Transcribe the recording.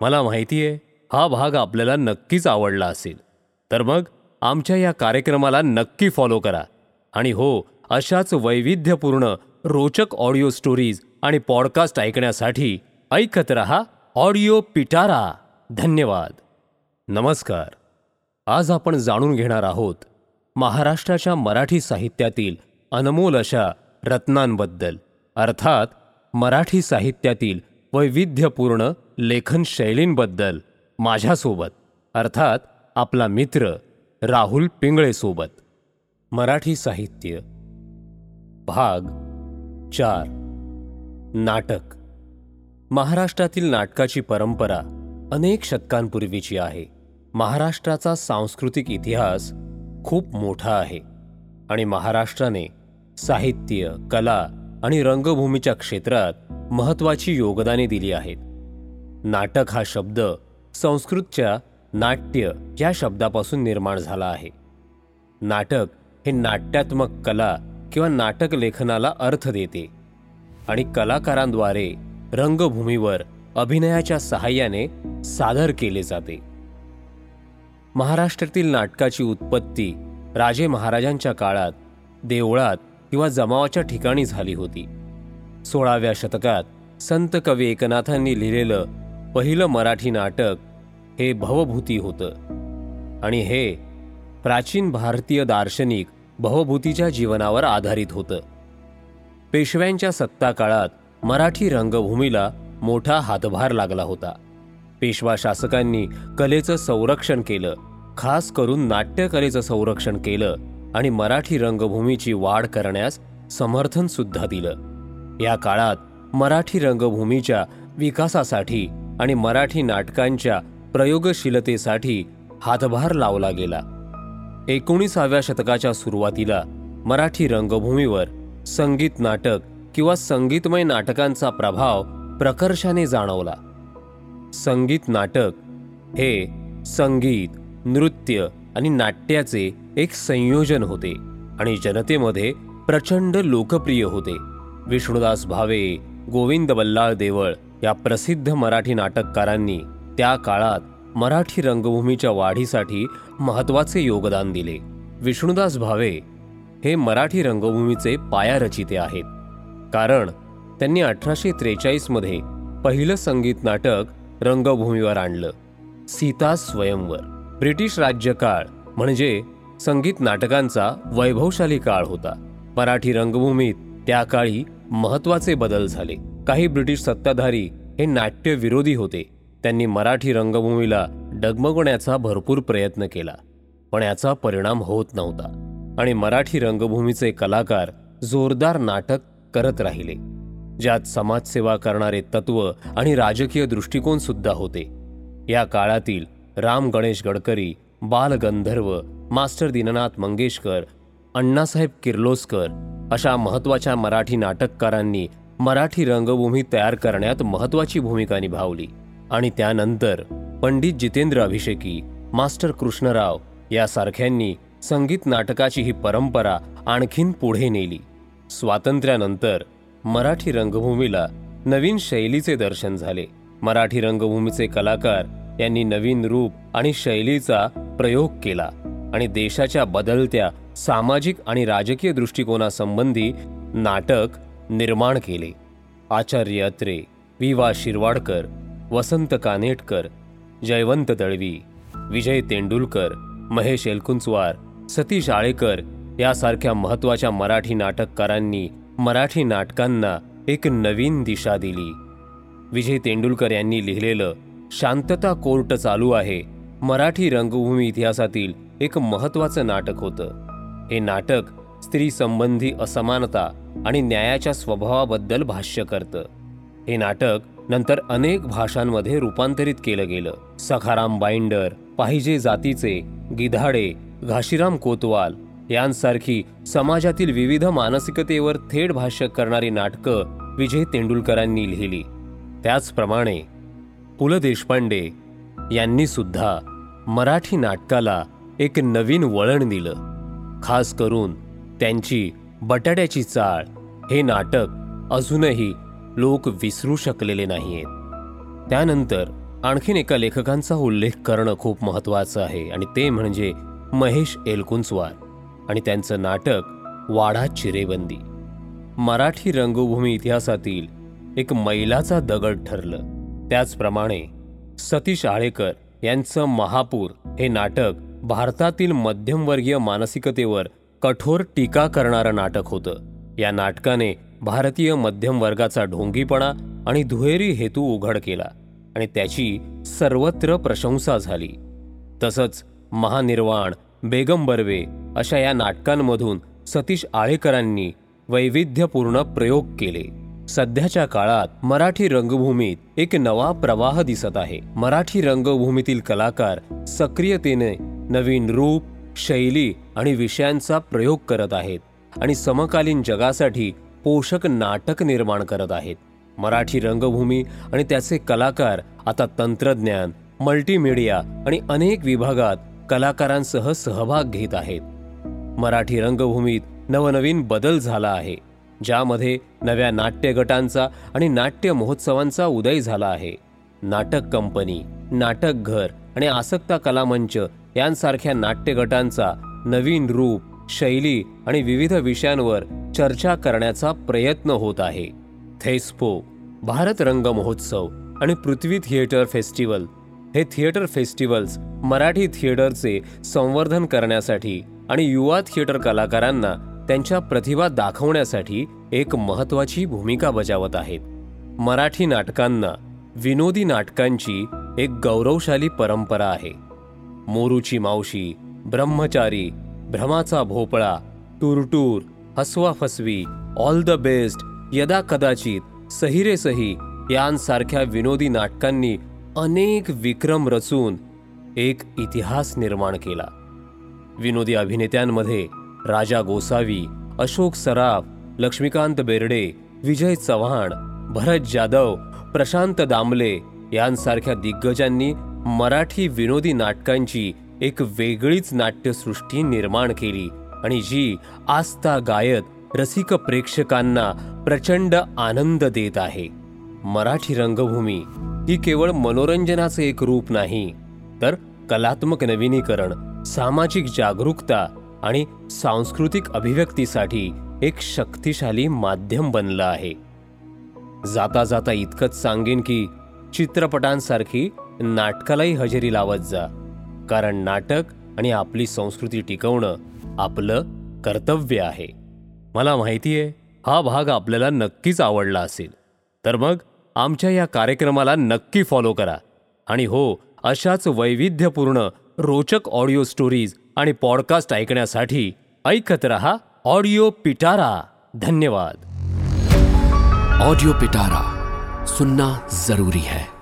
मला माहिती आहे हा भाग आपल्याला नक्कीच आवडला असेल. तर मग आमच्या या कार्यक्रमाला नक्की फॉलो करा. आणि हो अशाच वैविध्यपूर्ण रोचक ऑडिओ स्टोरीज आणि पॉडकास्ट ऐकण्यासाठी ऐकत रहा ऑडिओ पिटारा धन्यवाद. नमस्कार. आज आपण जाणून घेणार आहोत महाराष्ट्राच्या मराठी साहित्यातील अनमोल अशा रत्नांबद्दल. अर्थात मराठी साहित्यातील वैविध्यपूर्ण लेखन शैलींबद्दल माझ्यासोबत अर्थात आपला मित्र राहुल पिंगळेसोबत. मराठी साहित्य. भाग चार. नाटक. महाराष्ट्रातील नाटकाची परंपरा अनेक शतकांपूर्वीची आहे. महाराष्ट्राचा सांस्कृतिक इतिहास खूप मोठा आहे आणि महाराष्ट्राने साहित्य कला आणि रंगभूमीच्या क्षेत्रात महत्त्वाची योगदाने दिली आहेत. नाटक हा शब्द संस्कृतच्या नाट्य या शब्दापासून निर्माण झाला आहे. नाटक हे नाट्यात्मक कला किंवा नाटक लेखनाला अर्थ देते आणि कलाकारांद्वारे रंगभूमीवर अभिनयाच्या सहाय्याने सादर केले जाते. महाराष्ट्रातील नाटकाची उत्पत्ती राजे महाराजांच्या काळात देवळात किंवा जमावाच्या ठिकाणी झाली होती. सोळाव्या शतकात संत कवी एकनाथांनी लिहिलेलं पहिलं मराठी नाटक हे भवभूती होतं. आणि हे प्राचीन भारतीय दार्शनिक भवभूतीच्या जीवनावर आधारित होतं. पेशव्यांच्या सत्ता काळात मराठी रंगभूमीला मोठा हातभार लागला होता. पेशवा शासकांनी कलेचं संरक्षण केलं खास करून नाट्यकलेचं संरक्षण केलं आणि मराठी रंगभूमीची वाढ करण्यास समर्थन सुद्धा दिलं. या काळात मराठी रंगभूमीच्या विकासासाठी आणि मराठी नाटकांच्या प्रयोगशीलतेसाठी हातभार लावला गेला. एकोणीसाव्या शतकाच्या सुरुवातीला मराठी रंगभूमीवर संगीत नाटक किंवा संगीतमय नाटकांचा प्रभाव प्रकर्षाने जाणवला. संगीत नाटक हे संगीत नृत्य आणि नाट्याचे एक संयोजन होते आणि जनतेमध्ये प्रचंड लोकप्रिय होते. विष्णुदास भावे गोविंद बल्लाळ देवळ या प्रसिद्ध मराठी नाटककारांनी त्या काळात मराठी रंगभूमीच्या वाढीसाठी महत्त्वाचे योगदान दिले. विष्णुदास भावे हे मराठी रंगभूमीचे पायारचिते आहेत. कारण त्यांनी अठराशे त्रेचाळीसमध्ये पहिलं संगीत नाटक रंगभूमीवर आणलं. सीता स्वयंवर. ब्रिटिश राज्यकाळ म्हणजे संगीत नाटकांचा वैभवशाली काळ होता. मराठी रंगभूमीत त्या काळी महत्त्वाचे बदल झाले. काही ब्रिटिश सत्ताधारी हे नाट्यविरोधी होते. त्यांनी मराठी रंगभूमीला डगमगण्याचा भरपूर प्रयत्न केला पण याचा परिणाम होत नव्हता आणि मराठी रंगभूमीचे कलाकार जोरदार नाटक करत राहिले ज्यात समाजसेवा करणारे तत्व आणि राजकीय दृष्टिकोन सुद्धा होते. या काळातील राम गणेश गडकरी बालगंधर्व मास्टर दीननाथ मंगेशकर अण्णासाहेब किर्लोस्कर अशा महत्त्वाच्या मराठी नाटककारांनी मराठी रंगभूमी तयार करण्यात महत्त्वाची भूमिका निभावली आणि त्यानंतर पंडित जितेंद्र अभिषेकी मास्टर कृष्णराव यासारख्यांनी संगीत नाटकाची ही परंपरा आणखीन पुढे नेली. स्वातंत्र्यानंतर मराठी रंगभूमीला नवीन शैलीचे दर्शन झाले. मराठी रंगभूमीचे कलाकार यांनी नवीन रूप आणि शैलीचा प्रयोग केला आणि देशाच्या बदलत्या सामाजिक आणि राजकीय दृष्टिकोनासंबंधी नाटक निर्माण केले. आचार्य अत्रे वि वा शिरवाडकर वसंत कानेटकर जयवंत दळवी विजय तेंडुलकर महेश एलकुंचवार सतीश आळेकर यासारख्या महत्त्वाच्या मराठी नाटककारांनी मराठी नाटकांना एक नवीन दिशा दिली. विजय तेंडुलकर यांनी लिहिलेलं शांतता कोर्ट चालू आहे मराठी रंगभूमी इतिहासातील एक महत्वाचं नाटक होतं. हे नाटक स्त्री संबंधी असमानता आणि न्यायाच्या स्वभावाबद्दल भाष्य करतं. हे नाटक नंतर अनेक भाषांमध्ये रूपांतरित केलं गेलं. सखाराम बाइंडर पाहिजे जातीचे गिधाडे घाशीराम कोतवाल यांसारखी समाजातील विविध मानसिकतेवर थेट भाष्य करणारी नाटकं विजय तेंडुलकरांनी लिहिली. त्याचप्रमाणे पु ल देशपांडे यांनी सुद्धा मराठी नाटकाला एक नवीन वळण दिलं. खास करून त्यांची बटाट्याची चाळ हे नाटक अजूनही लोक विसरू शकलेले नाहीयेत. त्यानंतर आणखीन एका लेखकांचा उल्लेख करणं खूप महत्त्वाचं आहे आणि ते म्हणजे महेश एलकुंचवार आणि त्यांचं नाटक वाडा चिरेबंदी. मराठी रंगभूमी इतिहासातील एक मैलाचा दगड ठरलं. त्याचप्रमाणे सतीश आळेकर यांचं महापूर हे नाटक भारतातील मध्यमवर्गीय मानसिकतेवर कठोर टीका करणारं नाटक होतं. या नाटकाने भारतीय मध्यम वर्गाचा ढोंगीपणा आणि दुहेरी हेतू उघड केला आणि त्याची सर्वत्र प्रशंसा झाली. तसंच महानिर्वाण बेगम बर्वे अशा या नाटकांमधून सतीश आळेकरांनी वैविध्यपूर्ण प्रयोग केले. सध्याच्या काळात मराठी रंगभूमीत एक नवा प्रवाह दिसत आहे. मराठी रंगभूमीतील कलाकार सक्रियतेने नवीन रूप शैली आणि विषयांचा प्रयोग करत आहेत आणि समकालीन जगासाठी पोषक नाटक निर्माण करत आहेत. मराठी रंगभूमी आणि त्याचे कलाकार आता तंत्रज्ञान मल्टीमीडिया आणि अनेक विभागात कलाकारांसह सहभाग घेत आहेत. मराठी रंगभूमीत नवनवीन बदल झाला आहे ज्यामध्ये नव्या नाट्य गटांचा आणि नाट्य महोत्सवांचा उदय झाला आहे. नाटक कंपनी नाटक घर आणि आसक्ता कलामंच यांसारख्या नाट्यगटांचा नवीन रूप शैली आणि विविध विषयांवर चर्चा करण्याचा प्रयत्न होत आहे. थेस्पो भारत रंग महोत्सव आणि पृथ्वी थिएटर फेस्टिवल हे थिएटर फेस्टिवल्स मराठी थिएटरचे संवर्धन करण्यासाठी आणि युवा थिएटर कलाकारांना त्यांच्या प्रतिभा दाखवण्यासाठी एक महत्त्वाची भूमिका बजावत आहेत. मराठी नाटकांना विनोदी नाटकांची एक गौरवशाली परंपरा आहे. Moruchi Mavshi Brahmachari Bhramacha Bhopla Turtur Hasva Phasvi all the best Yada Kadachit Sahi Re सही यांसारख्या विनोदी नाटकांनी अनेक विक्रम रचून एक इतिहास निर्माण केला. विनोदी अभिनेत्यांमध्ये राजा गोसावी अशोक सराफ लक्ष्मीकांत बेर्डे विजय चव्हाण भरत जाधव प्रशांत दामले यांसारख्या दिग्गजांनी मराठी विनोदी नाटकांची एक वेगळीच नाट्यसृष्टी निर्माण केली आणि जी आस्था गायत रसिक प्रेक्षकांना प्रचंड आनंद देत आहे. मराठी रंगभूमी ही केवळ मनोरंजनाचे एक रूप नाही तर कलात्मक नवीनीकरण सामाजिक जागरूकता आणि सांस्कृतिक अभिव्यक्तीसाठी एक शक्तिशाली माध्यम बनलं आहे. जाता जाता इतकंच सांगेन की चित्रपटांसारखी नाटकालाही हजेरी लावत जा. कारण नाटक आणि आपली संस्कृती टिकवणं आपलं कर्तव्य आहे. मला माहिती आहे हा भाग आपल्याला नक्कीच आवडला असेल. तर मग आमच्या या कार्यक्रमाला नक्की फॉलो करा. आणि हो अशाच वैविध्यपूर्ण रोचक ऑडिओ स्टोरीज आणि पॉडकास्ट ऐकण्यासाठी ऐकत रहा ऑडिओ पिटारा धन्यवाद. ऑडिओ पिटारा सुनना जरूरी है।